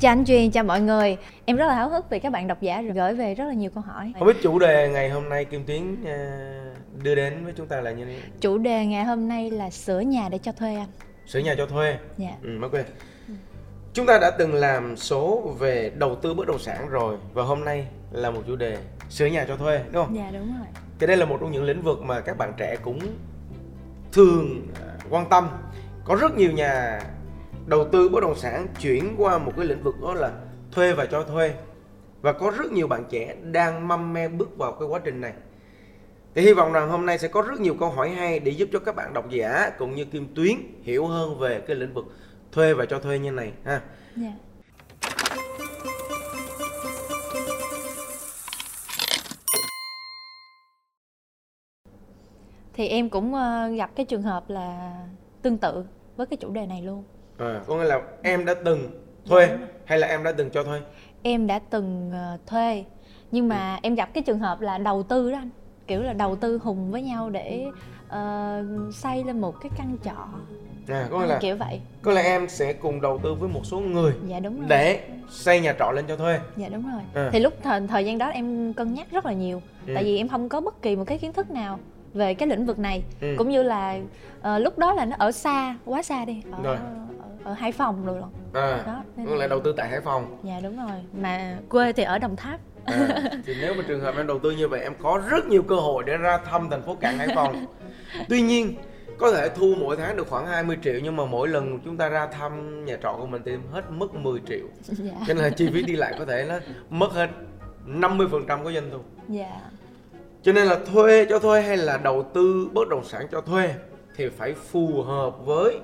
Chào anh Truyền, chào mọi người. Em rất là háo hức vì các bạn độc giả gửi về rất là nhiều câu hỏi. Không biết chủ đề ngày hôm nay Kim Tuyến à, đưa đến với chúng ta là như thế? Chủ đề ngày hôm nay là sửa nhà để cho thuê anh. Sửa nhà cho thuê. Dạ. Ừ, mất quên Chúng ta đã từng làm số về đầu tư bất động sản rồi Và hôm nay là một chủ đề sửa nhà cho thuê đúng không? Dạ đúng rồi. Cái đây là một trong những lĩnh vực mà các bạn trẻ cũng thường quan tâm. Có rất nhiều nhà đầu tư bất động sản chuyển qua một cái lĩnh vực đó là thuê và cho thuê. Và có rất nhiều bạn trẻ đang mâm me bước vào cái quá trình này. Thì hy vọng rằng hôm nay sẽ có rất nhiều câu hỏi hay để giúp cho các bạn độc giả cũng như Kim Tuyến hiểu hơn về cái lĩnh vực thuê và cho thuê như này, ha. Dạ. Thì em cũng ờ, gặp cái trường hợp là tương tự với cái chủ đề này luôn. À, có nghĩa là em đã từng thuê hay là em đã từng cho thuê? Em đã từng ờ, thuê Nhưng mà em gặp cái trường hợp là đầu tư đó anh Kiểu là đầu tư hùng với nhau để ờ, xây lên một cái căn trọ À, có nghĩa là Kiểu vậy có lẽ em sẽ cùng đầu tư với một số người Dạ đúng rồi để xây nhà trọ lên cho thuê. Dạ đúng rồi. À. Thì lúc thời thời gian đó em cân nhắc rất là nhiều. Ừ. Tại vì em không có bất kỳ một cái kiến thức nào về cái lĩnh vực này. Ừ. Cũng như là ờ, lúc đó là nó ở xa, quá xa đi. Ở, Rồi. Ở, Hải Phòng rồi. À, Đó, nên là là- đầu tư tại Hải Phòng. Dạ đúng rồi. Mà quê thì ở Đồng Tháp. À, thì nếu mà trường hợp em đầu tư như vậy em có rất nhiều cơ hội để ra thăm thành phố Cảng Hải Phòng. Tuy nhiên có thể thu mỗi tháng được khoảng 20 triệu nhưng mà mỗi lần chúng ta ra thăm nhà trọ của mình thì hết mất 10 triệu. dạ. Cho nên là chi phí đi lại có thể nó mất hết 50% của doanh thu. Dạ. Cho nên là thuê cho thuê hay là đầu tư bất động sản cho thuê thì phải phù hợp với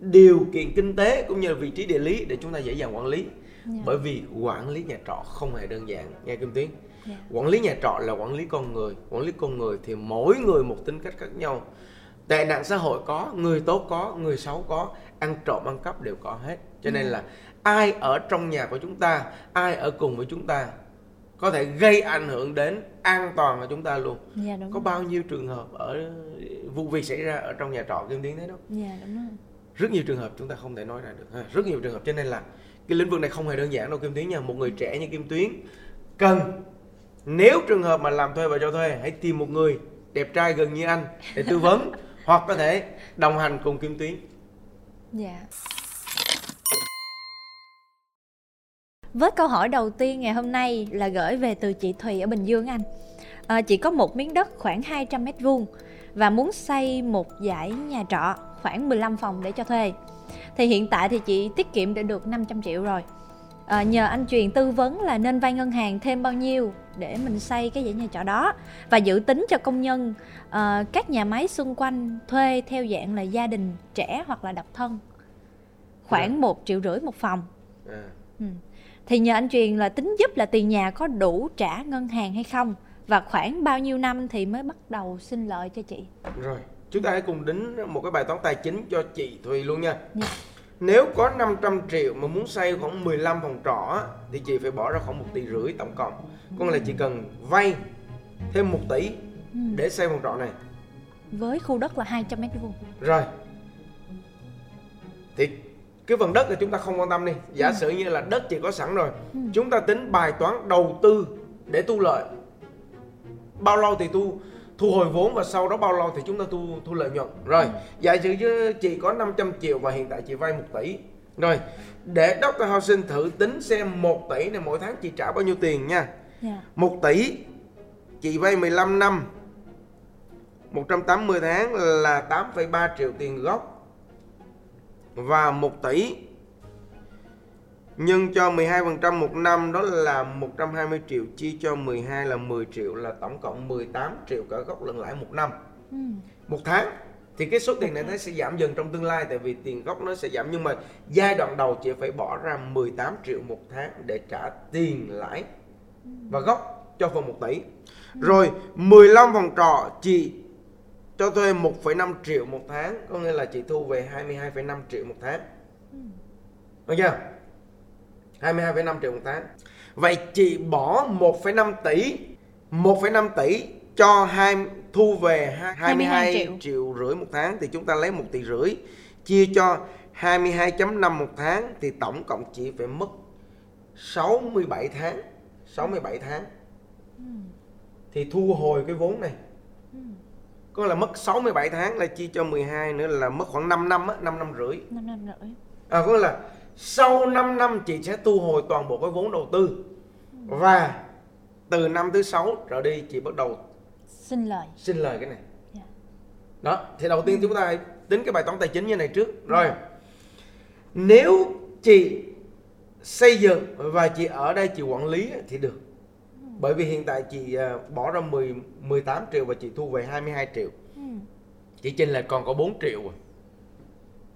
điều kiện kinh tế cũng như là vị trí địa lý để chúng ta dễ dàng quản lý. Dạ. Bởi vì quản lý nhà trọ không hề đơn giản nghe Kim Tuyến. Dạ. Quản lý nhà trọ là quản lý con người, quản lý con người thì mỗi người một tính cách khác nhau. Tệ nạn xã hội có, người tốt có, người xấu có, ăn trộm ăn cắp đều có hết. Cho nên là ai ở trong nhà của chúng ta, ai ở cùng với chúng ta có thể gây ảnh hưởng đến an toàn của chúng ta luôn. Dạ đúng Có rồi. bao nhiêu trường hợp ở vụ việc xảy ra ở trong nhà trọ Kim Tiến thế đó. Dạ đúng rồi. Rất nhiều trường hợp chúng ta không thể nói ra được ha. Rất nhiều trường hợp cho nên là cái lĩnh vực này không hề đơn giản đâu Kim Tuyến nha. Một người trẻ như Kim Tuyến cần nếu trường hợp mà làm thuê và cho thuê hãy tìm một người đẹp trai gần như anh để tư vấn hoặc có thể đồng hành cùng Kim Tuyến. Dạ. Với câu hỏi đầu tiên ngày hôm nay là gửi về từ chị Thùy ở Bình Dương anh. À, chị có một miếng đất khoảng 200 mét vuông và muốn xây một dãy nhà trọ khoảng 15 phòng để cho thuê. Thì hiện tại thì chị tiết kiệm đã được 500 triệu rồi. À, nhờ anh truyền tư vấn là nên vay ngân hàng thêm bao nhiêu để mình xây cái dãy nhà trọ đó và dự tính cho công nhân ờ, các nhà máy xung quanh thuê theo dạng là gia đình trẻ hoặc là độc thân khoảng một triệu rưỡi một phòng À. ừ. thì nhờ anh truyền là tính giúp là tiền nhà có đủ trả ngân hàng hay không và khoảng bao nhiêu năm thì mới bắt đầu sinh lợi cho chị Rồi, chúng ta hãy cùng đính một cái bài toán tài chính cho chị Thùy luôn nha. Dạ. Nếu có 500 triệu mà muốn xây khoảng 15 phòng trọ thì chị phải bỏ ra khoảng 1 tỷ rưỡi tổng cộng. Có nghĩa là chị cần vay thêm 1 tỷ ừ. để xây phòng trọ này. với khu đất là 200 mét vuông Rồi. Thì cái phần đất thì chúng ta không quan tâm đi. Giả sử như là đất chị có sẵn rồi. Ừ. Chúng ta tính bài toán đầu tư để thu lợi. Bao lâu thì thu thu hồi vốn và sau đó bao lâu thì chúng ta thu thu lợi nhuận. Rồi, giả sử như chị có 500 triệu và hiện tại chị vay 1 tỷ. Rồi, để Dr. Housing thử tính xem 1 tỷ này mỗi tháng chị trả bao nhiêu tiền nha. dạ 1 tỷ chị vay 15 năm 180 tháng là 8,3 triệu tiền gốc và 1 tỷ nhân cho 12% một năm đó là 120 triệu chia cho 12 là 10 triệu là tổng cộng 18 triệu cả gốc lẫn lãi một năm. Ừ. một tháng. Thì cái số tiền này nó sẽ giảm dần trong tương lai tại vì tiền gốc nó sẽ giảm. Nhưng mà giai đoạn đầu chị phải bỏ ra 18 triệu một tháng để trả tiền lãi và gốc cho phần 1 tỷ. Rồi 15 phòng trọ chị cho thuê 1,5 triệu một tháng có nghĩa là chị thu về 22,5 triệu một tháng. Được chưa 22,5 triệu một tháng vậy chị bỏ 1,5 tỷ 1,5 tỷ cho hai thu về hai- 22 22 triệu. triệu rưỡi một tháng thì chúng ta lấy 1 tỷ rưỡi chia cho 22.5 một tháng thì tổng cộng chị phải mất 67 tháng 67 tháng Ừ. thì thu hồi cái vốn này Ừ. có là mất 67 tháng là chia cho 12 nữa là mất khoảng 5 năm á 5 năm rưỡi năm năm rưỡi à, có là sau 5 năm chị sẽ thu hồi toàn bộ cái vốn đầu tư. Và từ năm thứ sáu trở đi chị bắt đầu xin lời. xin lời cái này. Dạ. đó thì đầu tiên chúng ta tính cái bài toán tài chính như này trước. Rồi nếu chị xây dựng và chị ở đây chị quản lý thì được. Bởi vì hiện tại chị à, bỏ ra 10 18 triệu và chị thu về 22 triệu. Ừ. chị chênh lệch còn có 4 triệu à.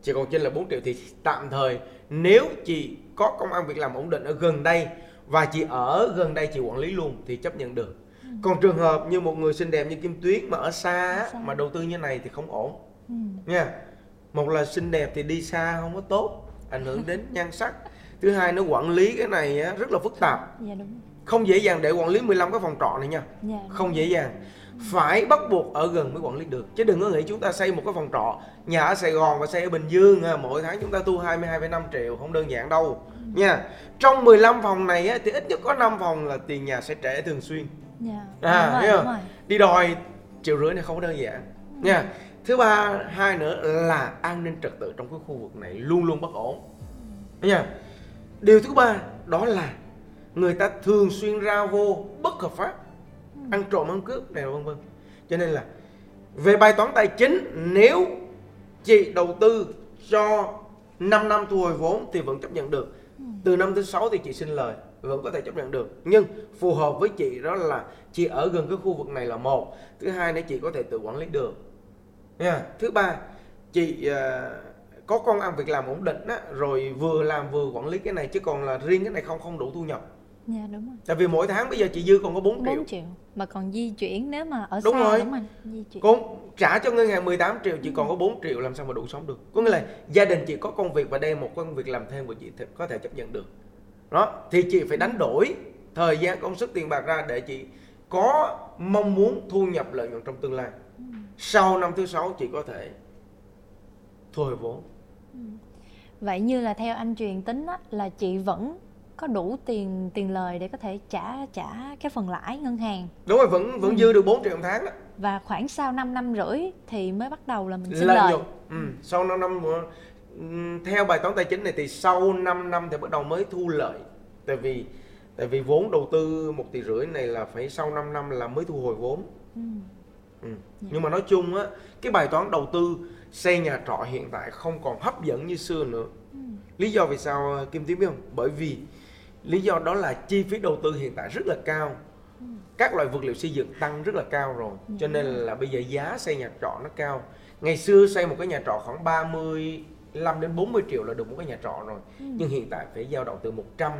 chị còn chênh lệch 4 triệu thì tạm thời nếu chị có công ăn việc làm ổn định ở gần đây và chị ở gần đây chị quản lý luôn thì chấp nhận được. Còn trường hợp như một người xinh đẹp như Kim Tuyết mà ở xa Xa. mà đầu tư như này thì không ổn. Ừ. nha. Một là xinh đẹp thì đi xa không có tốt ảnh hưởng đến nhan sắc. Thứ hai nó quản lý cái này rất là phức tạp. Dạ đúng. Không dễ dàng để quản lý 15 cái phòng trọ này nha. Dạ không dễ dàng phải bắt buộc ở gần mới quản lý được. Chứ đừng có nghĩ chúng ta xây một cái phòng trọ nhà ở Sài Gòn và xây ở Bình Dương mỗi tháng chúng ta thu 22,5 triệu không đơn giản đâu. Nha trong 15 phòng này thì ít nhất có 5 phòng là tiền nhà sẽ trả thường xuyên. Dạ À, đúng rồi, đúng rồi. Đi đòi triệu rưỡi này không có đơn giản. Nha thứ ba hai nữa là an ninh trật tự trong cái khu vực này luôn luôn bất ổn. Nha điều thứ ba đó là người ta thường xuyên ra vô bất hợp pháp ăn trộm ăn cướp này vân vân. Cho nên là về bài toán tài chính nếu chị đầu tư cho 5 năm thu hồi vốn thì vẫn chấp nhận được. Từ năm thứ sáu thì chị xin lời vẫn có thể chấp nhận được. Nhưng phù hợp với chị đó là chị ở gần cái khu vực này là một. Thứ hai nữa chị có thể tự quản lý được. Nha. Thứ ba chị à, có công ăn việc làm ổn định á rồi vừa làm vừa quản lý cái này chứ còn là riêng cái này không không đủ thu nhập dạ đúng rồi. Tại vì mỗi tháng bây giờ chị dư còn có 4 triệu. 4 triệu mà còn di chuyển nếu mà ở Đúng xa rồi. đúng không anh? Di chuyển. Con trả cho ngân hàng 18 triệu chị còn có 4 triệu làm sao mà đủ sống được? Có nghĩa là gia đình chị có công việc và đây một công việc làm thêm của chị có thể chấp nhận được. Đó thì chị phải đánh đổi thời gian công sức tiền bạc ra để chị có mong muốn thu nhập lợi nhuận trong tương lai. Sau năm thứ sáu chị có thể thu hồi vốn. Vậy như là theo anh truyền tính á, là chị vẫn có đủ tiền tiền lời để có thể trả trả cái phần lãi ngân hàng. Đúng rồi vẫn vẫn dư được 4 triệu một tháng đó. Và khoảng sau 5 năm rưỡi thì mới bắt đầu là mình xin lợi lời. ừ. Sau 5 năm ừm, theo bài toán tài chính này thì sau 5 năm thì bắt đầu mới thu lợi. Tại vì tại vì vốn đầu tư một tỷ rưỡi này là phải sau 5 năm là mới thu hồi vốn. Ừ. ừ. nhưng mà nói chung á cái bài toán đầu tư xây nhà trọ hiện tại không còn hấp dẫn như xưa nữa. Lý do vì sao kim tím biết không? Bởi vì lý do đó là chi phí đầu tư hiện tại rất là cao. Các loại vật liệu xây dựng tăng rất là cao rồi. Cho nên là bây giờ giá xây nhà trọ nó cao. Ngày xưa xây một cái nhà trọ khoảng 35 đến 40 triệu là được một cái nhà trọ rồi. Nhưng hiện tại phải dao động từ 100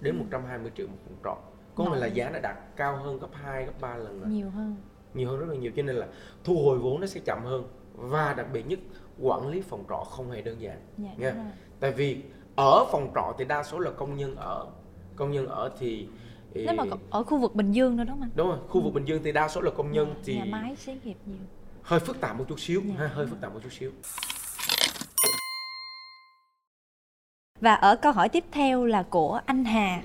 đến 120 triệu một phòng trọ. Có nghĩa là giá nó đạt cao hơn gấp 2 gấp 3 lần rồi. Nhiều hơn. Nhiều hơn rất là nhiều. Cho nên là thu hồi vốn nó sẽ chậm hơn. Và đặc biệt nhất quản lý phòng trọ không hề đơn giản. Dạ nha. tại vì ở phòng trọ thì đa số là công nhân ở công nhân ở thì nếu mà ở khu vực Bình Dương nữa đúng không anh đúng rồi khu vực bình dương thì đa số là công nhân thì nhà máy xí nghiệp nhiều hơi phức tạp một chút xíu Dạ. hơi phức tạp một chút xíu Và ở câu hỏi tiếp theo là của anh Hà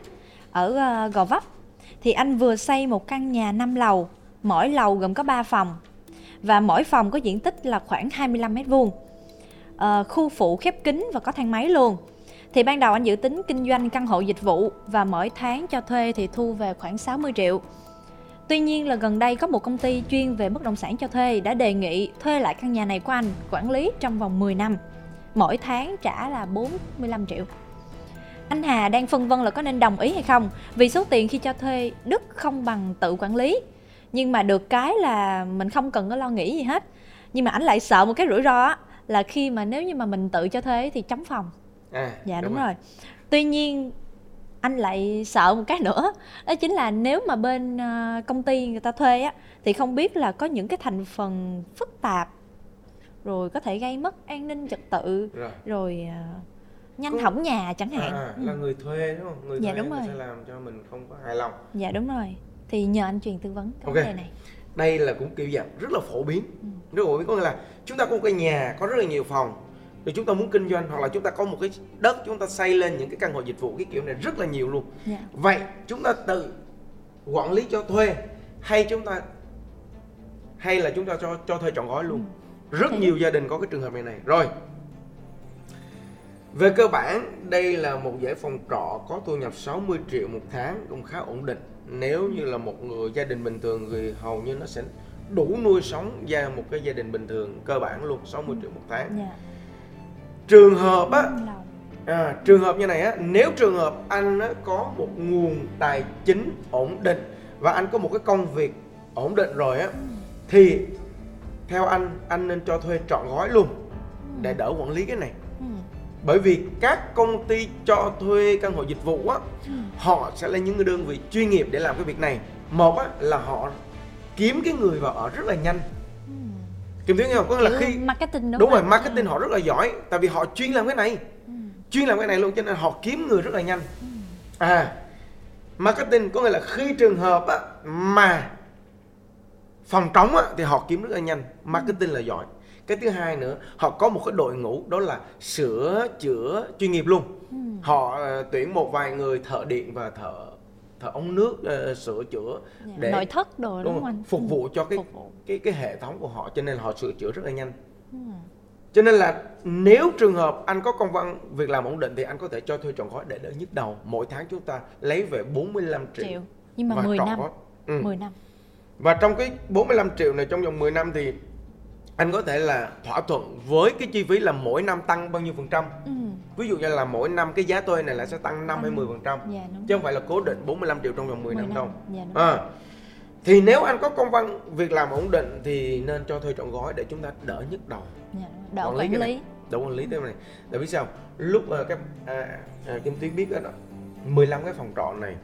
ở ờ, Gò Vấp. Thì anh vừa xây một căn nhà 5 lầu, mỗi lầu gồm có 3 phòng và mỗi phòng có diện tích là khoảng 25 m2. Ờ, khu phụ khép kín và có thang máy luôn. Thì ban đầu anh dự tính kinh doanh căn hộ dịch vụ và mỗi tháng cho thuê thì thu về khoảng 60 triệu. Tuy nhiên là gần đây có một công ty chuyên về bất động sản cho thuê đã đề nghị thuê lại căn nhà này của anh quản lý trong vòng 10 năm. Mỗi tháng trả là 45 triệu. Anh Hà đang phân vân là có nên đồng ý hay không, vì số tiền khi cho thuê Đức không bằng tự quản lý. Nhưng mà được cái là mình không cần có lo nghĩ gì hết. Nhưng mà anh lại sợ một cái rủi ro là khi mà nếu như mà mình tự cho thuê thì chống phòng à Dạ đúng, rồi. Tuy nhiên anh lại sợ một cái nữa đó chính là nếu mà bên ờ, công ty người ta thuê á thì không biết là có những cái thành phần phức tạp rồi có thể gây mất an ninh trật tự rồi rồi ờ, nhanh Có- hỏng nhà chẳng à, hạn à, Ừ. là người thuê đúng không người Dạ, thuê đúng rồi. sẽ làm cho mình không có hài lòng dạ đúng rồi thì nhờ anh truyền tư vấn cái Ok. vấn đề này đây là cũng kiểu dạng rất là phổ biến Ừ. rất phổ biến có nghĩa là chúng ta có một cái nhà có rất là nhiều phòng rồi chúng ta muốn kinh doanh hoặc là chúng ta có một cái đất chúng ta xây lên những cái căn hộ dịch vụ cái kiểu này rất là nhiều luôn. Dạ. vậy chúng ta tự quản lý cho thuê hay chúng ta hay là chúng ta cho cho thuê trọn gói luôn? Rất Thì- nhiều gia đình có cái trường hợp này này. Rồi. Về cơ bản đây là một dãy phòng trọ có thu nhập 60 triệu một tháng cũng khá ổn định. Nếu như là một người gia đình bình thường thì hầu như nó sẽ đủ nuôi sống gia một cái gia đình bình thường cơ bản luôn 60 triệu một tháng. Dạ trường hợp á. À, trường hợp như này á, nếu trường hợp anh á, có một nguồn tài chính ổn định và anh có một cái công việc ổn định rồi á, thì theo anh anh nên cho thuê trọn gói luôn để đỡ quản lý cái này. Ừ. Bởi vì các công ty cho thuê căn hộ dịch vụ á, Ừ. họ sẽ là những đơn vị chuyên nghiệp để làm cái việc này. Một á, là họ kiếm cái người vào ở rất là nhanh. Ừ. Tuyến nghe không? Có nghĩa là khi marketing đúng, đúng rồi marketing họ rất là giỏi tại vì họ chuyên làm cái này Ừ. chuyên làm cái này luôn cho nên họ kiếm người rất là nhanh Ừ. à marketing có nghĩa là khi trường hợp á, mà phòng trống á, thì họ kiếm rất là nhanh marketing là giỏi cái thứ hai nữa họ có một cái đội ngũ đó là sửa chữa chuyên nghiệp luôn Ừ. họ ờ, tuyển một vài người thợ điện và thợ thợ ống nước ờ, sửa chữa Dạ. để nội thất đồ đúng, đúng không anh phục Ừ. vụ cho cái phục vụ cái cái hệ thống của họ cho nên họ sửa chữa rất là nhanh Ừ. cho nên là nếu trường hợp anh có công văn việc làm ổn định thì anh có thể cho thuê trọn gói để đỡ nhức đầu. Mỗi tháng chúng ta lấy về 45 triệu. triệu nhưng mà và 10 trọn năm gói. Ừ. 10 năm Và trong cái 45 triệu này trong vòng 10 năm thì anh có thể là thỏa thuận với cái chi phí là mỗi năm tăng bao nhiêu phần trăm. ừ. Ví dụ như là mỗi năm cái giá thuê này là sẽ tăng 5 hay 10 phần trăm. dạ Chứ không phải là cố định 45 triệu trong vòng 10, 10 năm đâu. dạ À, thì nếu anh có công văn việc làm ổn định thì nên cho thuê trọn gói để chúng ta đỡ nhức đầu. dạ đỡ quản lý quản lý. Đỡ quản lý thế này. Tại biết sao? Lúc mà các à, à, Kim Tuyến biết đó, 15 cái phòng trọ này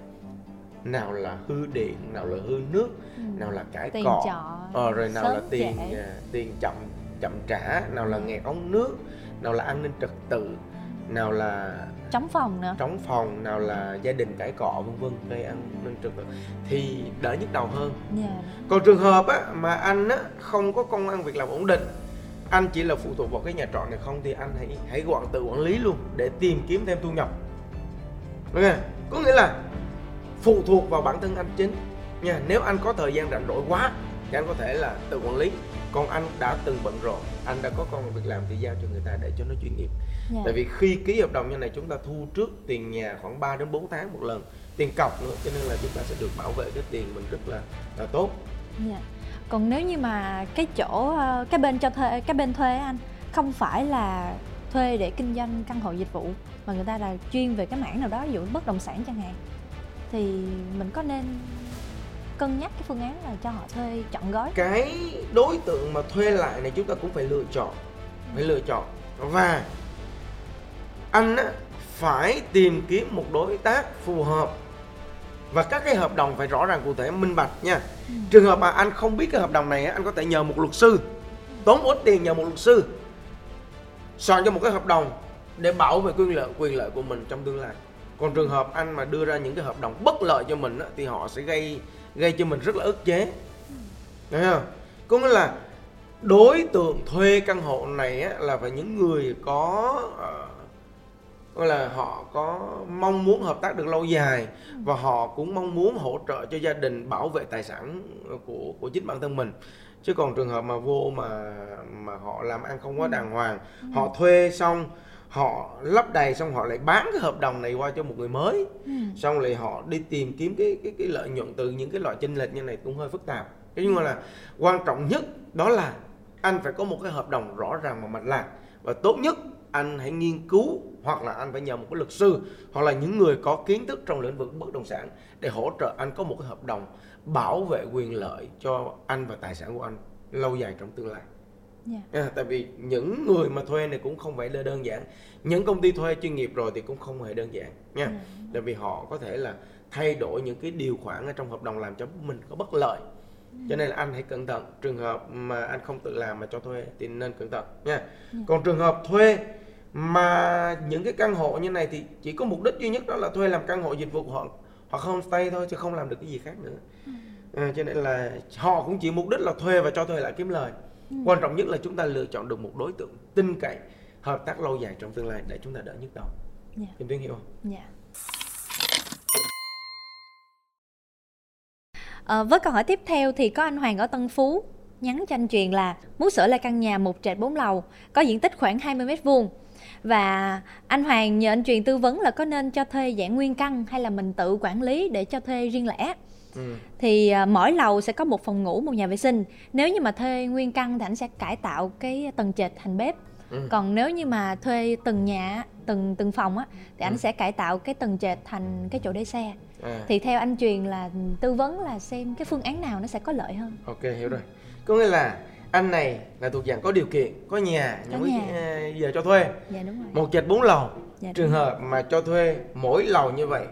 nào là hư điện, nào là hư nước, Ừ. nào là cải tiền cọ, ờ, rồi nào là tiền à, tiền chậm chậm trả, nào là Ừ. nghẹt ống nước, nào là an ninh trật tự, nào là trống phòng nữa trống phòng, nào là gia đình cải cọ vân vân gây an ninh trật tự thì đỡ nhức đầu hơn. dạ Còn trường hợp á, mà anh á, không có công ăn việc làm ổn định anh chỉ là phụ thuộc vào cái nhà trọ này không thì anh hãy hãy quản tự quản lý luôn để tìm kiếm thêm thu nhập ok có nghĩa là phụ thuộc vào bản thân anh chính. Nha nếu anh có thời gian rảnh rỗi quá thì anh có thể là tự quản lý. Còn anh đã từng bận rộn anh đã có công việc làm thì giao cho người ta để cho nó chuyên nghiệp. Dạ. Tại vì khi ký hợp đồng như này chúng ta thu trước tiền nhà khoảng 3 đến 4 tháng một lần. Tiền cọc nữa cho nên là chúng ta sẽ được bảo vệ cái tiền mình rất là là tốt. Dạ. Còn nếu như mà cái chỗ ờ, cái bên cho thuê cái bên thuê anh không phải là thuê để kinh doanh căn hộ dịch vụ mà người ta là chuyên về cái mảng nào đó ví dụ bất động sản chẳng hạn thì mình có nên cân nhắc cái phương án là cho họ thuê chọn gói? Cái đối tượng mà thuê lại này chúng ta cũng phải lựa chọn phải lựa chọn. Và anh á, phải tìm kiếm một đối tác phù hợp. Và các cái hợp đồng phải rõ ràng cụ thể minh bạch nha. Ừ. trường hợp mà anh không biết cái hợp đồng này anh có thể nhờ một luật sư tốn ít tiền nhờ một luật sư soạn cho một cái hợp đồng để bảo vệ quyền lợi quyền lợi của mình trong tương lai còn trường hợp anh mà đưa ra những cái hợp đồng bất lợi cho mình á, thì họ sẽ gây gây cho mình rất là ức chế. Thấy không? Có nghĩa là đối tượng thuê căn hộ này á, là phải những người có gọi là họ có mong muốn hợp tác được lâu dài và họ cũng mong muốn hỗ trợ cho gia đình bảo vệ tài sản của của chính bản thân mình. Chứ còn trường hợp mà vô mà mà họ làm ăn không có đàng hoàng họ thuê xong họ lấp đầy xong họ lại bán cái hợp đồng này qua cho một người mới. Ừ. xong rồi họ đi tìm kiếm cái cái cái lợi nhuận từ những cái loại chênh lệch như này cũng hơi phức tạp. Thế nhưng mà là quan trọng nhất đó là anh phải có một cái hợp đồng rõ ràng và mạch lạc. Và tốt nhất anh hãy nghiên cứu hoặc là anh phải nhờ một cái luật sư hoặc là những người có kiến thức trong lĩnh vực bất động sản để hỗ trợ anh có một cái hợp đồng bảo vệ quyền lợi cho anh và tài sản của anh lâu dài trong tương lai Dạ. À, tại vì những người mà thuê này cũng không phải là đơn giản. Những công ty thuê chuyên nghiệp rồi thì cũng không hề đơn giản nha. Ừ. tại vì họ có thể là thay đổi những cái điều khoản ở trong hợp đồng làm cho mình có bất lợi. Cho nên là anh hãy cẩn thận. Trường hợp mà anh không tự làm mà cho thuê thì nên cẩn thận nha. Còn trường hợp thuê mà những cái căn hộ như này thì chỉ có mục đích duy nhất đó là thuê làm căn hộ dịch vụ hoặc hoặc homestay thôi chứ không làm được cái gì khác nữa. À, cho nên là họ cũng chỉ mục đích là thuê và cho thuê lại kiếm lời quan trọng nhất là chúng ta lựa chọn được một đối tượng tin cậy hợp tác lâu dài trong tương lai để chúng ta đỡ nhức đầu Dạ. Kim Tuyến hiểu không? Dạ. Ờ, với câu hỏi tiếp theo thì có anh Hoàng ở Tân Phú nhắn cho anh truyền là muốn sửa lại căn nhà một trệt 4 lầu có diện tích khoảng 20 mét vuông và anh Hoàng nhờ anh truyền tư vấn là có nên cho thuê dạng nguyên căn hay là mình tự quản lý để cho thuê riêng lẻ Ừ. thì à, mỗi lầu sẽ có một phòng ngủ một nhà vệ sinh nếu như mà thuê nguyên căn thì anh sẽ cải tạo cái tầng trệt thành bếp Ừ. còn nếu như mà thuê từng nhà từng từng phòng á thì anh Ừ. sẽ cải tạo cái tầng trệt thành cái chỗ để xe À. thì theo anh truyền là tư vấn là xem cái phương án nào nó sẽ có lợi hơn Ok hiểu rồi. Có nghĩa là anh này là thuộc dạng có điều kiện, có nhà, Có nhà mới ờ, giờ cho thuê. dạ đúng rồi Một trệt bốn lầu. Dạ, Trường hợp mà cho thuê mỗi lầu như vậy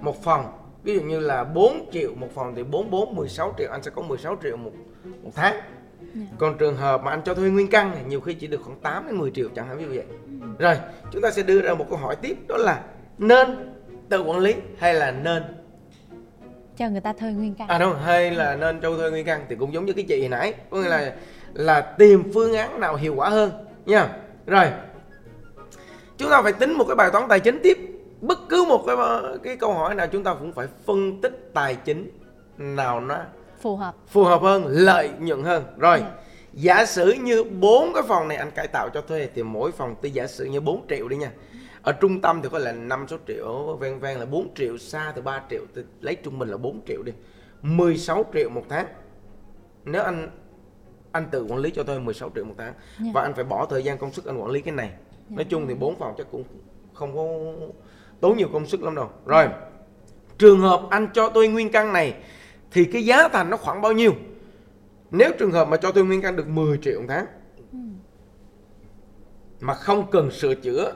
một phòng ví dụ như là 4 triệu một phòng thì 4 4 16 triệu anh sẽ có 16 triệu một một tháng. Dạ. Còn trường hợp mà anh cho thuê nguyên căn thì nhiều khi chỉ được khoảng 8 đến 10 triệu chẳng hạn ví dụ vậy. Rồi, chúng ta sẽ đưa ra một câu hỏi tiếp đó là nên tự quản lý hay là nên cho người ta thuê nguyên căn à đâu hay là nên cho thuê nguyên căn thì cũng giống như cái chị hồi nãy có nghĩa là là tìm phương án nào hiệu quả hơn nha rồi chúng ta phải tính một cái bài toán tài chính tiếp bất cứ một cái cái câu hỏi nào chúng ta cũng phải phân tích tài chính nào nó phù hợp. phù hợp hơn lợi nhuận hơn. Rồi Dạ. giả sử như bốn cái phòng này anh cải tạo cho thuê thì mỗi phòng tôi giả sử như 4 triệu đi nha. Ở trung tâm thì có là 5 6 triệu ven ven là 4 triệu xa thì 3 triệu tôi lấy trung bình là 4 triệu đi. 16 triệu một tháng. Nếu anh anh tự quản lý cho thuê 16 triệu một tháng Dạ. và anh phải bỏ thời gian công sức anh quản lý cái này. Nói chung thì bốn phòng chắc cũng không có tốn nhiều công sức lắm đâu. Rồi trường hợp anh cho tôi nguyên căn này thì cái giá thành nó khoảng bao nhiêu? Nếu trường hợp mà cho tôi nguyên căn được 10 triệu một tháng mà không cần sửa chữa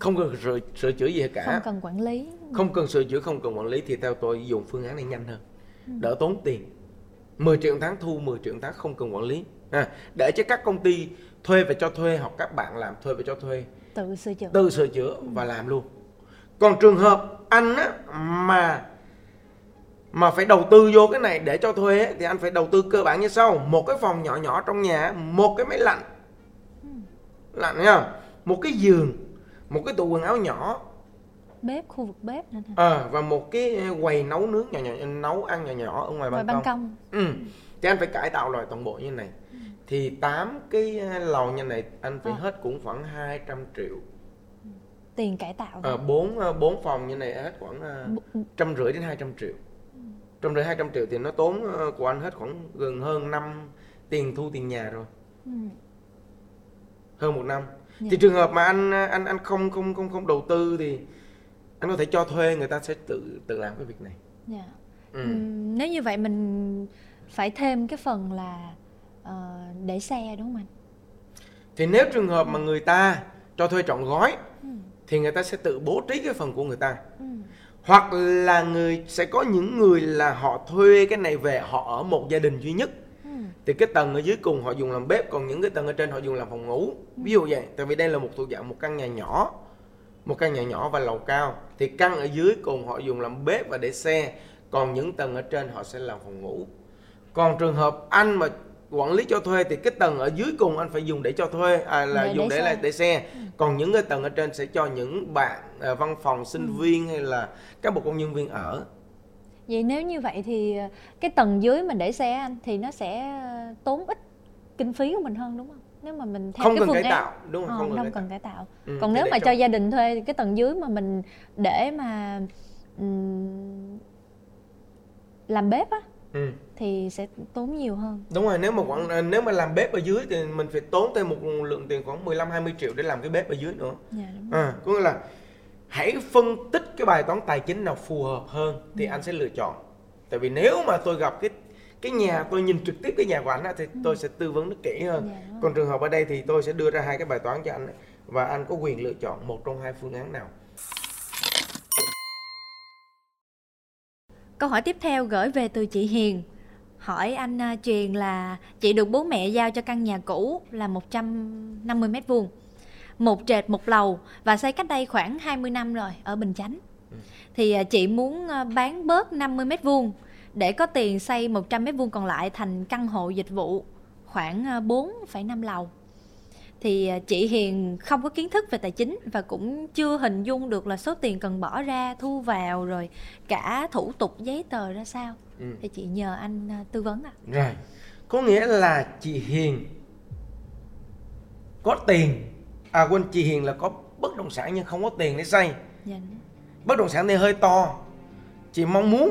không cần sửa, sửa chữa gì cả. Không cần quản lý. Không cần sửa chữa không cần quản lý thì theo tôi dùng phương án này nhanh hơn. Đỡ tốn tiền. 10 triệu một tháng thu 10 triệu một tháng không cần quản lý. À, để cho các công ty thuê và cho thuê hoặc các bạn làm thuê và cho thuê tự sửa chữa. tự sửa chữa và làm luôn còn trường hợp anh á mà mà phải đầu tư vô cái này để cho thuê thì anh phải đầu tư cơ bản như sau. Một cái phòng nhỏ nhỏ trong nhà một cái máy lạnh. Lạnh nha một cái giường một cái tủ quần áo nhỏ. Bếp khu vực bếp nữa nè. À, và một cái quầy nấu nướng nhỏ nhỏ nấu ăn nhỏ nhỏ ở ngoài ngoài ban ban công. công. Ừ. thì anh phải cải tạo lại toàn bộ như này. Thì 8 cái lầu như này anh phải À. hết cũng khoảng 200 triệu tiền cải tạo bốn ờ, bốn phòng như này hết khoảng ờ, trăm rưỡi đến 200 triệu trăm rưỡi 200 triệu thì nó tốn ờ, của anh hết khoảng gần hơn năm tiền thu tiền nhà rồi ừ. hơn một năm Dạ. thì trường hợp mà anh ờ, anh anh không không không không đầu tư thì anh có thể cho thuê người ta sẽ tự tự làm cái việc này dạ. ừ. Nếu như vậy mình phải thêm cái phần là ờ, để xe đúng không anh thì nếu trường hợp mà người ta cho thuê trọn gói thì người ta sẽ tự bố trí cái phần của người ta. Ừ. hoặc là người sẽ có những người là họ thuê cái này về họ ở một gia đình duy nhất. Ừ. thì cái tầng ở dưới cùng họ dùng làm bếp còn những cái tầng ở trên họ dùng làm phòng ngủ. Ví dụ vậy tại vì đây là một thuộc dạng một căn nhà nhỏ một căn nhà nhỏ và lầu cao. Thì căn ở dưới cùng họ dùng làm bếp và để xe còn những tầng ở trên họ sẽ làm phòng ngủ. Còn trường hợp anh mà quản lý cho thuê thì cái tầng ở dưới cùng anh phải dùng để cho thuê à, là Để- dùng để để là để xe. Còn những cái tầng ở trên sẽ cho những bạn à, văn phòng sinh viên hay là các bộ công nhân viên ở. Vậy nếu như vậy thì ờ, cái tầng dưới mình để xe anh thì nó sẽ tốn ít kinh phí của mình hơn đúng không? Nếu mà mình theo không cái cần phương cải án. tạo đúng không? Ờ, không cần không cải tạo. cần cải tạo. Ừ, còn nếu mà trong- cho gia đình thuê thì cái tầng dưới mà mình để mà ừm, làm bếp á ừ. thì sẽ tốn nhiều hơn Đúng rồi, nếu mà quản nếu mà làm bếp ở dưới thì mình phải tốn thêm một lượng tiền khoảng 15 20 triệu để làm cái bếp ở dưới nữa. dạ đúng rồi. À, có nghĩa là hãy phân tích cái bài toán tài chính nào phù hợp hơn thì anh sẽ lựa chọn. Tại vì nếu mà tôi gặp cái cái nhà tôi nhìn trực tiếp cái nhà của anh á, thì tôi sẽ tư vấn nó kỹ hơn. Dạ. Còn trường hợp ở đây thì tôi sẽ đưa ra hai cái bài toán cho anh và anh có quyền lựa chọn một trong hai phương án nào. Câu hỏi tiếp theo gửi về từ chị Hiền. Hỏi anh à, truyền là chị được bố mẹ giao cho căn nhà cũ là 150 mét vuông, một trệt một lầu và xây cách đây khoảng 20 năm rồi ở Bình Chánh. Thì à, chị muốn à, bán bớt 50 mét vuông để có tiền xây 100 mét vuông còn lại thành căn hộ dịch vụ khoảng à, 4,5 lầu. Thì à, chị Hiền không có kiến thức về tài chính và cũng chưa hình dung được là số tiền cần bỏ ra thu vào rồi cả thủ tục giấy tờ ra sao Ừ. thì chị nhờ anh à, tư vấn ạ Rồi, có nghĩa là chị Hiền có tiền, à quên chị Hiền là có bất động sản nhưng không có tiền để xây. dạ Bất động sản này hơi to. Chị mong muốn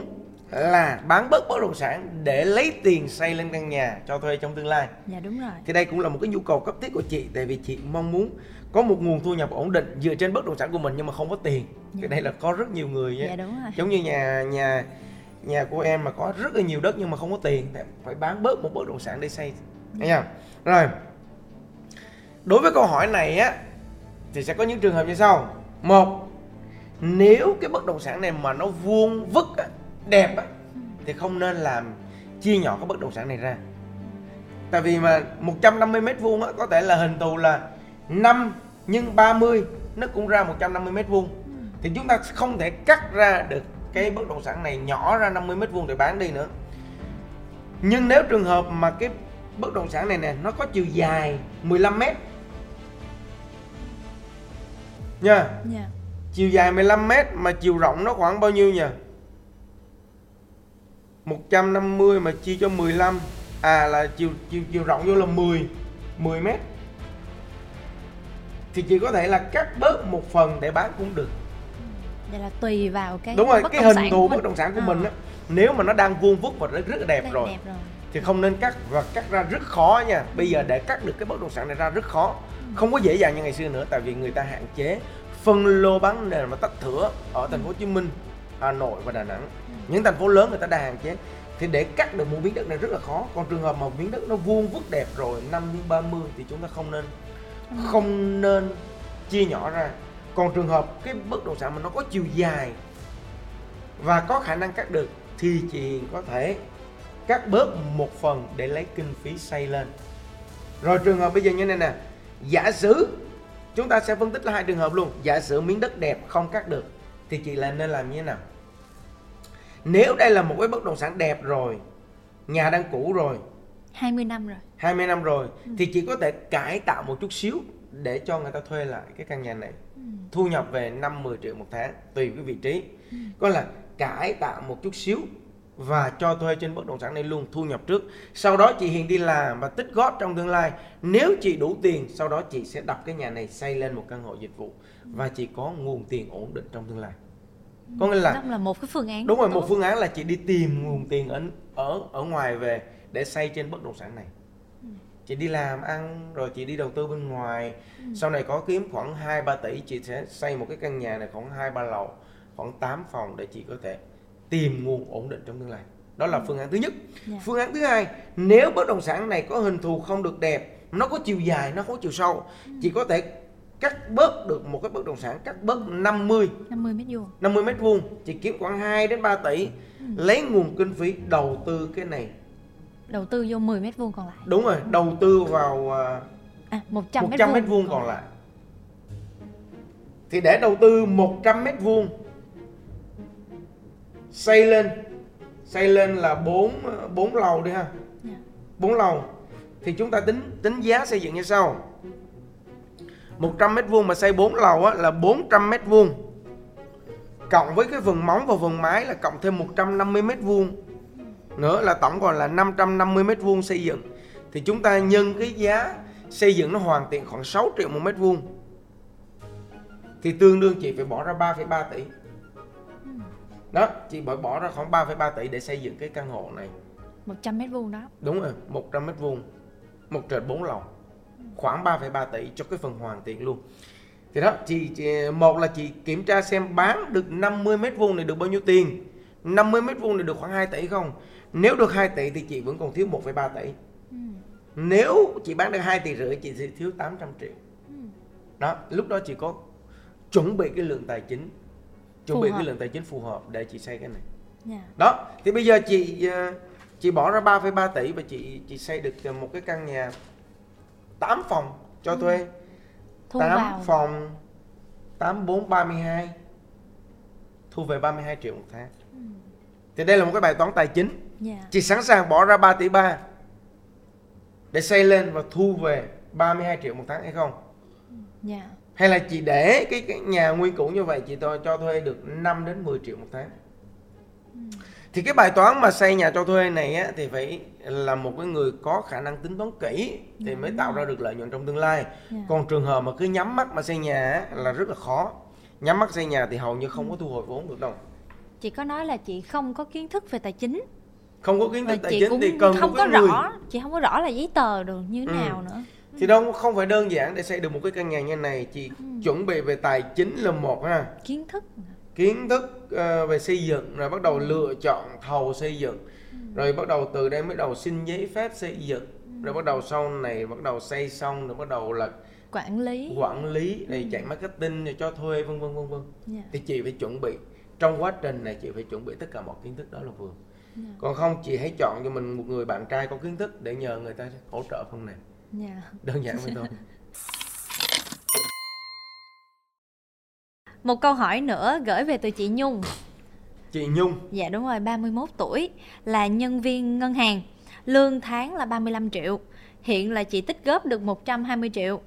là bán bớt bất động sản để lấy tiền xây lên căn nhà cho thuê trong tương lai. dạ đúng rồi Thì đây cũng là một cái nhu cầu cấp thiết của chị tại vì chị mong muốn có một nguồn thu nhập ổn định dựa trên bất động sản của mình nhưng mà không có tiền. Dạ. Cái đây là có rất nhiều người nhé. dạ đúng rồi Giống như nhà nhà nhà của em mà có rất là nhiều đất nhưng mà không có tiền thì phải bán bớt một bất động sản để xây. Thấy không? Rồi. Đối với câu hỏi này á thì sẽ có những trường hợp như sau. Một, nếu cái bất động sản này mà nó vuông vức á, đẹp á, thì không nên làm chia nhỏ cái bất động sản này ra. Tại vì mà 150 mét vuông á, có thể là hình thù là 5 nhưng 30 nó cũng ra 150 mét vuông. Thì chúng ta không thể cắt ra được cái bất động sản này nhỏ ra 50 mét vuông để bán đi nữa. Nhưng nếu trường hợp mà cái bất động sản này nè nó có chiều dài 15 mét nha dạ. chiều dài 15 mét mà chiều rộng nó khoảng bao nhiêu nhỉ 150 mà chia cho 15 à là chiều chiều chiều rộng vô là 10 10 mét. Thì chỉ có thể là cắt bớt một phần để bán cũng được. Vậy là tùy vào cái đúng rồi bất cái hình thù bất động sản của Ờ, mình á nếu mà nó đang vuông vức và rất rất là đẹp rồi đẹp rồi. thì không nên cắt và cắt ra rất khó nha. Bây giờ để cắt được cái bất động sản này ra rất khó. Không có dễ dàng như ngày xưa nữa tại vì người ta hạn chế phân lô bán nền và tách thửa ở thành phố Hồ Chí Minh Hà Nội và Đà Nẵng những thành phố lớn người ta đang hạn chế. Thì để cắt được một miếng đất này rất là khó. Còn trường hợp mà miếng đất nó vuông vức đẹp rồi 5 x 30 thì chúng ta không nên không nên chia nhỏ ra. Còn trường hợp cái bất động sản mà nó có chiều dài và có khả năng cắt được thì chị Hiền có thể cắt bớt một phần để lấy kinh phí xây lên. Rồi trường hợp bây giờ như này nè giả sử chúng ta sẽ phân tích là hai trường hợp luôn. Giả sử miếng đất đẹp không cắt được thì chị là nên làm như thế nào nếu đây là một cái bất động sản đẹp rồi nhà đang cũ rồi 20 năm rồi. 20 năm rồi thì chỉ có thể cải tạo một chút xíu để cho người ta thuê lại cái căn nhà này. Thu nhập về 5 10 triệu một tháng tùy cái vị trí. Có là cải tạo một chút xíu và cho thuê trên bất động sản này luôn thu nhập trước. Sau đó chị Hiền đi làm và tích góp trong tương lai. Nếu chị đủ tiền sau đó chị sẽ đập cái nhà này xây lên một căn hộ dịch vụ. Và chị có nguồn tiền ổn định trong tương lai có nghĩa là đó là một cái phương án đúng rồi một phương án là chị đi tìm nguồn tiền ở ở ở ngoài về để xây trên bất động sản này. Chị đi làm ăn rồi chị đi đầu tư bên ngoài. Sau này có kiếm khoảng 2 3 tỷ chị sẽ xây một cái căn nhà này khoảng 2 3 lầu khoảng 8 phòng để chị có thể tìm nguồn ổn định trong tương lai. Đó là phương án thứ nhất. Dạ. phương án thứ hai nếu bất động sản này có hình thù không được đẹp nó có chiều dài nó có chiều sâu chị có thể cắt bớt được một cái bất động sản cắt bớt 50 50 mét vuông. 50 mét vuông chỉ kiếm khoảng 2 đến 3 tỷ. Lấy nguồn kinh phí đầu tư cái này. Đầu tư vô 10 mét vuông còn lại. Đúng rồi đầu tư vào à, à 100, 100 mét vuông. còn lại. Thì để đầu tư 100 mét vuông xây lên xây lên là 4 4 lầu đi ha. Dạ. 4 lầu. Thì chúng ta tính tính giá xây dựng như sau 100 mét vuông mà xây 4 lầu á, là 400 mét vuông. Cộng với cái phần móng và phần mái là cộng thêm 150 mét vuông. Nữa là tổng còn là 550 mét vuông xây dựng. Thì chúng ta nhân cái giá xây dựng nó hoàn thiện khoảng 6 triệu một mét vuông. Thì tương đương chị phải bỏ ra 3,3 tỷ. Đó chị phải bỏ ra khoảng 3,3 tỷ để xây dựng cái căn hộ này. 100 mét vuông đó. Đúng rồi 100 mét vuông. Một trệt 4 lầu khoảng 3,3 tỷ cho cái phần hoàn thiện luôn thì đó chị, chị một là chị kiểm tra xem bán được 50 mét vuông này được bao nhiêu tiền 50 mét vuông này được khoảng 2 tỷ không nếu được 2 tỷ thì chị vẫn còn thiếu 1,3 tỷ Ừ. nếu chị bán được 2 tỷ rưỡi chị sẽ thiếu 800 triệu Ừ. đó lúc đó chị có chuẩn bị cái lượng tài chính chuẩn Phù bị hợp. cái lượng tài chính phù hợp để chị xây cái này Dạ. đó thì bây giờ chị ờ, chị bỏ ra 3,3 tỷ và chị chị xây được một cái căn nhà 8 phòng cho Ừ. thuê. Thu 8 vào. phòng 8 4 32 thu về 32 triệu một tháng. Ừ. thì đây là một cái bài toán tài chính. Dạ. Chị sẵn sàng bỏ ra 3 tỷ 3 để xây lên và thu về 32 triệu một tháng hay không? Dạ. Hay là chị để cái, cái nhà nguyên cũ như vậy chị cho, cho thuê được 5 đến 10 triệu một tháng? Thì cái bài toán mà xây nhà cho thuê này á, thì phải là một cái người có khả năng tính toán kỹ thì mới tạo ra được lợi nhuận trong tương lai. Dạ. còn trường hợp mà cứ nhắm mắt mà xây nhà là rất là khó. Nhắm mắt xây nhà thì hầu như không có thu hồi vốn được đâu. Chị có nói là chị không có kiến thức về tài chính. Không có kiến và thức tài chị chính thì cần không có người rõ chị không có rõ là giấy tờ được như thế Ừ. nào nữa. Thì đâu không phải đơn giản để xây được một cái căn nhà như này chị Ừ. chuẩn bị về tài chính là một ha. Kiến thức. Kiến thức ờ, về xây dựng rồi bắt đầu lựa chọn thầu xây dựng rồi bắt đầu từ đây mới đầu xin giấy phép xây dựng. Rồi bắt đầu sau này bắt đầu xây xong rồi bắt đầu là quản lý. quản lý này chạy marketing rồi cho thuê vân vân vân vân. Dạ. thì chị phải chuẩn bị. Trong quá trình này chị phải chuẩn bị tất cả mọi kiến thức đó là vừa. Dạ. còn không chị hãy chọn cho mình một người bạn trai có kiến thức để nhờ người ta hỗ trợ phần này. Dạ. đơn giản vậy thôi. Một câu hỏi nữa gửi về từ chị Nhung chị Nhung Dạ đúng rồi, 31 tuổi, là nhân viên ngân hàng, lương tháng là 35 triệu. Hiện là chị tích góp được 120 triệu.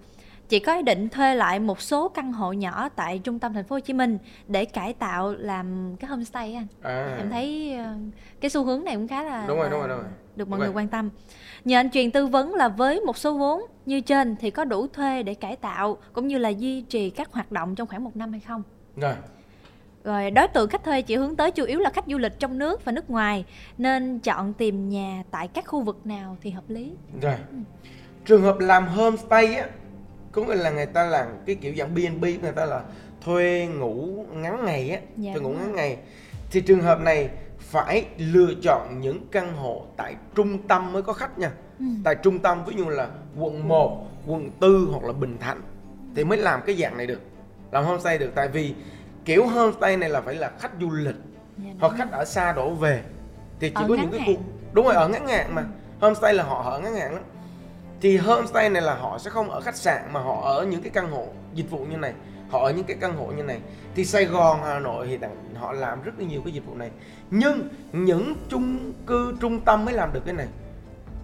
Chị có ý định thuê lại một số căn hộ nhỏ tại trung tâm thành phố Hồ Chí Minh để cải tạo làm cái homestay anh. à Em thấy ờ, cái xu hướng này cũng khá là Đúng rồi, đúng rồi, đúng rồi. được mọi Ok. người quan tâm. Nhờ anh truyền tư vấn là với một số vốn như trên thì có đủ thuê để cải tạo cũng như là duy trì các hoạt động trong khoảng một năm hay không? rồi Rồi đối tượng khách thuê chỉ hướng tới chủ yếu là khách du lịch trong nước và nước ngoài nên chọn tìm nhà tại các khu vực nào thì hợp lý. Rồi. Trường hợp làm homestay á có nghĩa là người ta làm cái kiểu dạng B&B người ta là thuê ngủ ngắn ngày á, Dạ, thuê ngủ ngắn ngày. Thì trường hợp này phải lựa chọn những căn hộ tại trung tâm mới có khách nha. Ừ. Tại trung tâm ví dụ là quận 1, quận 4 hoặc là Bình Thạnh thì mới làm cái dạng này được. Làm homestay được tại vì kiểu homestay này là phải là khách du lịch. Dạ, hoặc khách ở xa đổ về. Thì chỉ Ở có những cái khu đúng rồi ở ngắn hạn mà. Homestay là họ ở ngắn hạn lắm. Thì homestay này là họ sẽ không ở khách sạn mà họ ở những cái căn hộ dịch vụ như này. Họ ở những cái căn hộ như này. Thì Sài Gòn Hà Nội thì họ làm rất là nhiều cái dịch vụ này. Nhưng những chung cư trung tâm mới làm được cái này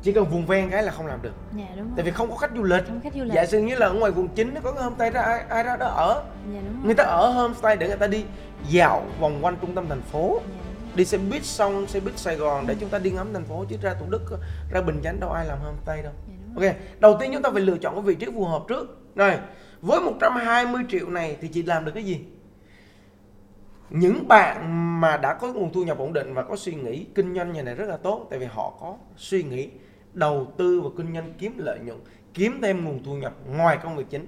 chỉ cần vùng ven cái là không làm được. Dạ đúng tại rồi. vì không có khách du lịch. Không khách du lịch. giả sử như là ở ngoài quận 9 nó có cái homestay đó ai, ai ra đó ở. Dạ đúng rồi. người ta ở homestay để người ta đi dạo vòng quanh trung tâm thành phố. Dạ, đi xe buýt xong xe buýt Sài Gòn để chúng ta đi ngắm thành phố chứ ra Thủ Đức ra Bình Chánh đâu ai làm homestay đâu. Dạ, ok đầu tiên chúng ta phải lựa chọn cái vị trí phù hợp trước. Rồi với 120 triệu này thì chị làm được cái gì? Những bạn mà đã có nguồn thu nhập ổn định và có suy nghĩ kinh doanh nhà này rất là tốt tại vì họ có suy nghĩ đầu tư và kinh doanh kiếm lợi nhuận kiếm thêm nguồn thu nhập ngoài công việc chính.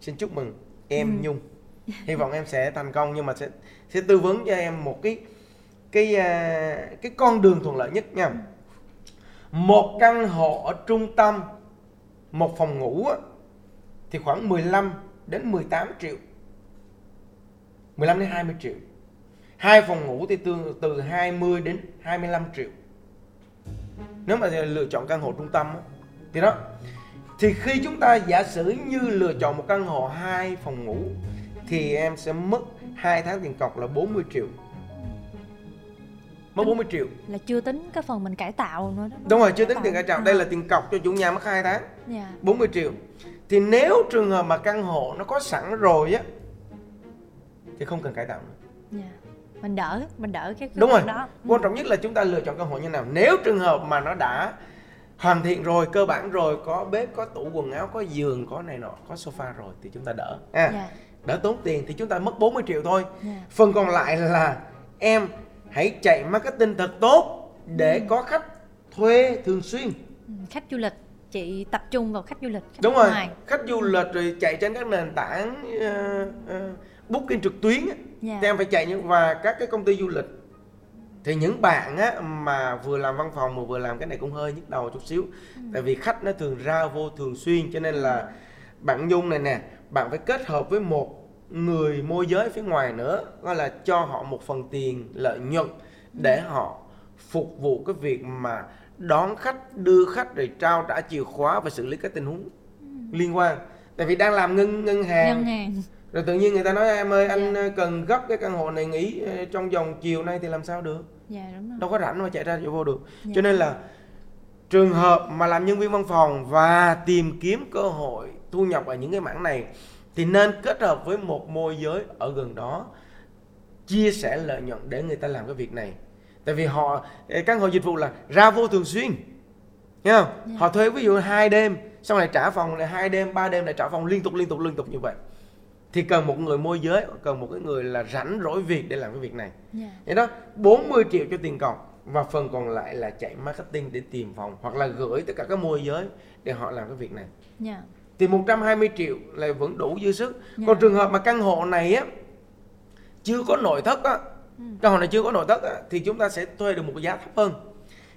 Xin chúc mừng em Nhung. Hy vọng em sẽ thành công nhưng mà sẽ sẽ tư vấn cho em một cái cái à, cái con đường thuận lợi nhất nha. Một căn hộ ở trung tâm một phòng ngủ thì khoảng 15 đến 18 triệu. 15 đến 20 triệu. Hai phòng ngủ thì từ từ 20 đến 25 triệu nếu mà lựa chọn căn hộ trung tâm á, thì đó. Thì khi chúng ta giả sử như lựa chọn một căn hộ hai phòng ngủ thì em sẽ mất 2 tháng tiền cọc là 40 triệu. Mất 40 triệu. Là chưa tính cái phần mình cải tạo nữa đó. đúng rồi chưa tính tiền cải tạo. Đây là tiền cọc cho chủ nhà mất 2 tháng. Dạ. 40 triệu. Thì nếu trường hợp mà căn hộ nó có sẵn rồi á thì không cần cải tạo nữa. Dạ. Mình đỡ, mình đỡ cái đúng rồi đó. quan trọng nhất là chúng ta lựa chọn căn hộ như nào nếu trường hợp mà nó đã hoàn thiện rồi cơ bản rồi có bếp có tủ quần áo có giường có này nọ có sofa rồi thì chúng ta đỡ à, Dạ. đỡ tốn tiền thì chúng ta mất 40 triệu thôi Dạ. phần còn lại là em hãy chạy marketing thật tốt để có khách thuê thường xuyên Ừ, Khách du lịch, chị tập trung vào khách du lịch. Khách đúng rồi ngoài. khách du lịch rồi chạy trên các nền tảng uh, uh, booking trực tuyến á, Dạ. thì em phải chạy những và các cái công ty du lịch thì những bạn á mà vừa làm văn phòng mà vừa làm cái này cũng hơi nhức đầu chút xíu Ừ. tại vì khách nó thường ra vô thường xuyên cho nên là bạn Nhung này nè bạn phải kết hợp với một người môi giới phía ngoài nữa gọi là cho họ một phần tiền lợi nhuận để họ phục vụ cái việc mà đón khách đưa khách rồi trao trả chìa khóa và xử lý các tình huống liên quan tại vì đang làm ngân ngân hàng Ngân hàng. Rồi tự nhiên người ta nói em ơi anh Dạ. ờ, cần gấp cái căn hộ này nghỉ ờ, trong vòng chiều nay thì làm sao được Dạ đúng rồi. đâu có rảnh mà chạy ra chạy vô được Dạ. cho nên là trường hợp mà làm nhân viên văn phòng và tìm kiếm cơ hội thu nhập ở những cái mảng này thì nên kết hợp với một môi giới ở gần đó chia sẻ lợi nhuận để người ta làm cái việc này tại vì họ căn hộ dịch vụ là ra vô thường xuyên Nghe không? Yeah. Dạ. Họ thuê ví dụ hai đêm xong lại trả phòng lại hai đêm ba đêm lại trả phòng liên tục liên tục liên tục như vậy thì cần một người môi giới cần một cái người là rảnh rỗi việc để làm cái việc này yeah. Dạ. vậy đó 40 triệu cho tiền cọc và phần còn lại là chạy marketing để tìm phòng hoặc là gửi tất cả các môi giới để họ làm cái việc này yeah. Dạ. thì 120 triệu là vẫn đủ dư sức yeah. còn trường hợp mà căn hộ này á chưa có nội thất á ừ. căn hộ này chưa có nội thất á, thì chúng ta sẽ thuê được một giá thấp hơn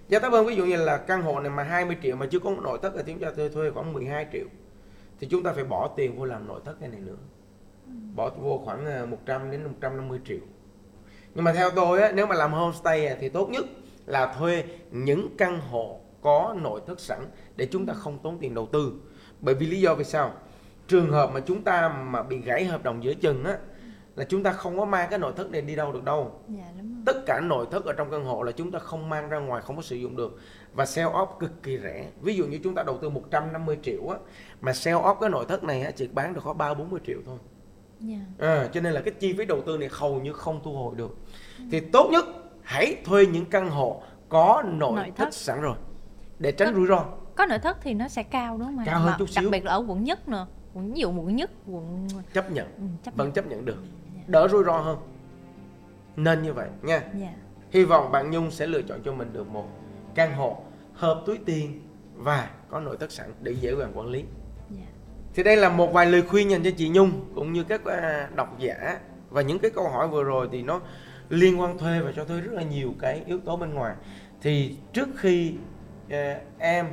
giá thấp hơn ví dụ như là căn hộ này mà 20 triệu mà chưa có nội thất thì chúng ta thuê, thuê khoảng 12 triệu thì chúng ta phải bỏ tiền vô làm nội thất cái này nữa. Bỏ vô khoảng 100 à, đến 150 triệu. Nhưng mà theo tôi á, nếu mà làm homestay thì tốt nhất là thuê những căn hộ có nội thất sẵn để chúng ta không tốn tiền đầu tư. Bởi vì lý do vì sao? Trường hợp mà chúng ta mà bị gãy hợp đồng giữa chừng á là chúng ta không có mang cái nội thất này đi đâu được đâu. Dạ, tất cả nội thất ở trong căn hộ là chúng ta không mang ra ngoài không có sử dụng được. Và sell off cực kỳ rẻ. Ví dụ như chúng ta đầu tư 150 triệu á mà sell off cái nội thất này á, chỉ bán được có ba bốn mươi triệu thôi yeah. Dạ. à, cho nên là cái chi phí đầu tư này hầu như không thu hồi được thì tốt nhất hãy thuê những căn hộ có nội, nội thất. thất sẵn rồi để tránh rủi ro có nội thất thì nó sẽ cao đúng không ạ cao hơn chút xíu đặc biệt là ở quận nhất nữa quận ví dụ quận nhất quận chấp nhận ừ, chấp vẫn nhận. chấp nhận được đỡ rủi ro hơn nên như vậy nha yeah. Dạ. hy vọng bạn nhung sẽ lựa chọn cho mình được một căn hộ hợp túi tiền và có nội thất sẵn để dễ dàng quản lý yeah. Dạ thì đây là một vài lời khuyên dành cho chị nhung cũng như các à, độc giả. Và những cái câu hỏi vừa rồi thì nó liên quan thuê và cho thuê rất là nhiều cái yếu tố bên ngoài. Thì trước khi uh, em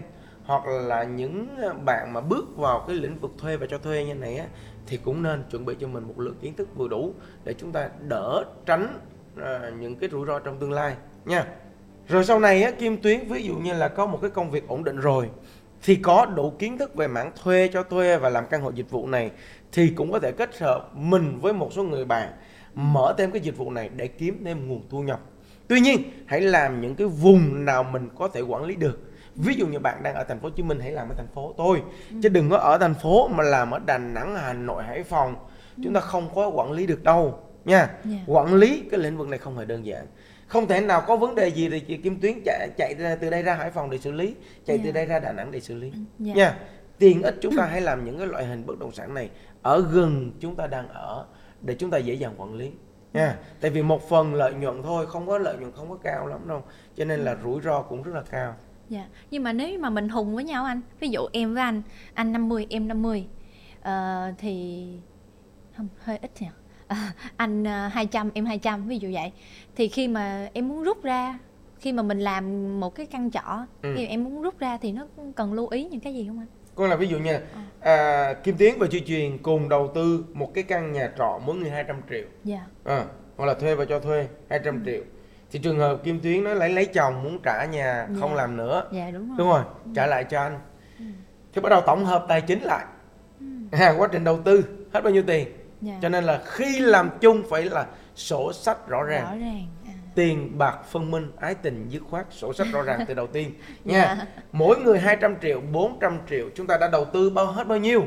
hoặc là những bạn mà bước vào cái lĩnh vực thuê và cho thuê như này á thì cũng nên chuẩn bị cho mình một lượng kiến thức vừa đủ để chúng ta đỡ tránh à, những cái rủi ro trong tương lai nha. Rồi sau này á, Kim Tuyến ví dụ như là có một cái công việc ổn định rồi thì có đủ kiến thức về mảng thuê cho thuê và làm căn hộ dịch vụ này thì cũng có thể kết hợp mình với một số người bạn mở thêm cái dịch vụ này để kiếm thêm nguồn thu nhập. Tuy nhiên, hãy làm những cái vùng nào mình có thể quản lý được ví dụ như bạn đang ở thành phố Hồ Chí Minh hãy làm ở thành phố thôi ừ. chứ đừng có ở thành phố mà làm ở Đà Nẵng Hà Nội Hải Phòng ừ. chúng ta không có quản lý được đâu nha yeah. Dạ. quản lý cái lĩnh vực này không hề đơn giản không thể nào có vấn đề gì thì chị Kim Tuyến chạy chạy từ đây ra Hải Phòng để xử lý chạy yeah. từ dạ. đây ra Đà Nẵng để xử lý yeah. Dạ. nha tiền ít chúng ta hãy làm những cái loại hình bất động sản này ở gần chúng ta đang ở để chúng ta dễ dàng quản lý nha tại vì một phần lợi nhuận thôi không có lợi nhuận không có cao lắm đâu cho nên là rủi ro cũng rất là cao Dạ, nhưng mà nếu mà mình hùng với nhau anh, ví dụ em với anh, anh 50, em 50 ờ, thì không hơi ít nhỉ. À, anh uh, ờ, 200, em 200 ví dụ vậy. Thì khi mà em muốn rút ra khi mà mình làm một cái căn trọ ừ. khi em muốn rút ra thì nó cần lưu ý những cái gì không anh? Con là ví dụ nha, à. à, Kim Tiến và Chi Truyền cùng đầu tư một cái căn nhà trọ mỗi người 200 triệu. Dạ. À, hoặc là thuê và cho thuê 200 ừ. triệu thì trường hợp kim tuyến nó lấy lấy chồng muốn trả nhà dạ. không làm nữa dạ, đúng, rồi. đúng rồi ừ. trả lại cho anh ừ. thì bắt đầu tổng hợp tài chính lại ừ. à, quá trình đầu tư hết bao nhiêu tiền dạ. cho nên là khi làm chung phải là sổ sách rõ ràng, rõ ràng. À. tiền bạc phân minh ái tình dứt khoát sổ sách rõ ràng từ đầu tiên nha dạ. mỗi người 200 triệu 400 triệu chúng ta đã đầu tư bao hết bao nhiêu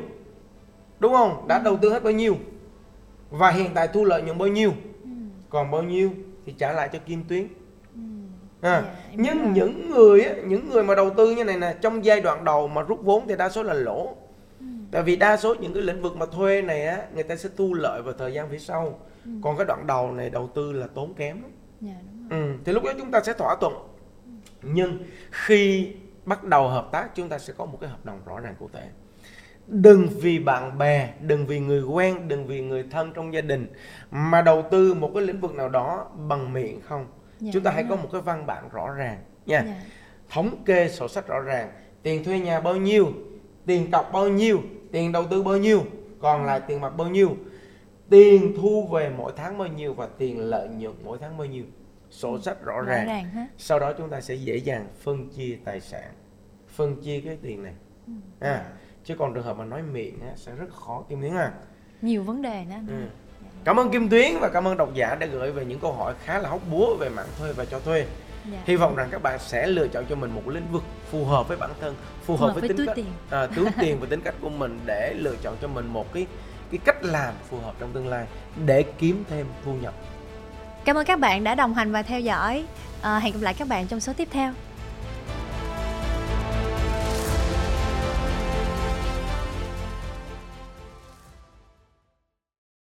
đúng không đã ừ. đầu tư hết bao nhiêu và hiện tại thu lợi nhuận bao nhiêu ừ. còn bao nhiêu thì trả lại cho kim tuyến ừ. à, yeah, dạ, nhưng những người những người mà đầu tư như này nè trong giai đoạn đầu mà rút vốn thì đa số là lỗ. Tại vì đa số những cái lĩnh vực mà thuê này á người ta sẽ thu lợi vào thời gian phía sau. Ừ. còn cái đoạn đầu này đầu tư là tốn kém lắm. Dạ, đúng rồi. Ừ, thì lúc đó chúng ta sẽ thỏa thuận. Ừ. nhưng khi bắt đầu hợp tác chúng ta sẽ có một cái hợp đồng rõ ràng cụ thể. Đừng vì bạn bè đừng vì người quen đừng vì người thân trong gia đình mà đầu tư một cái lĩnh vực nào đó bằng miệng không? Dạ, chúng ta hãy có một cái văn bản rõ ràng nha. Dạ. thống kê sổ sách rõ ràng. Tiền thuê nhà bao nhiêu? Tiền cọc bao nhiêu tiền đầu tư bao nhiêu còn lại tiền mặt bao nhiêu. Tiền thu về mỗi tháng bao nhiêu và tiền lợi nhuận mỗi tháng bao nhiêu. Sổ ừ, sách rõ, rõ ràng, ràng sau đó chúng ta sẽ dễ dàng phân chia tài sản phân chia cái tiền này. Ừ. à chứ còn trường hợp mà nói miệng á, sẽ rất khó kim tiến à nhiều vấn đề nữa ừ. cảm ơn Kim Tuyến và cảm ơn độc giả đã gửi về những câu hỏi khá là hóc búa về mạng thuê và cho thuê Dạ. hy vọng rằng các bạn sẽ lựa chọn cho mình một lĩnh vực phù hợp với bản thân phù hợp, với, tính túi cách tiền. à, túi tiền và tính cách của mình để lựa chọn cho mình một cái cái cách làm phù hợp trong tương lai để kiếm thêm thu nhập Cảm ơn các bạn đã đồng hành và theo dõi. À, hẹn gặp lại các bạn trong số tiếp theo.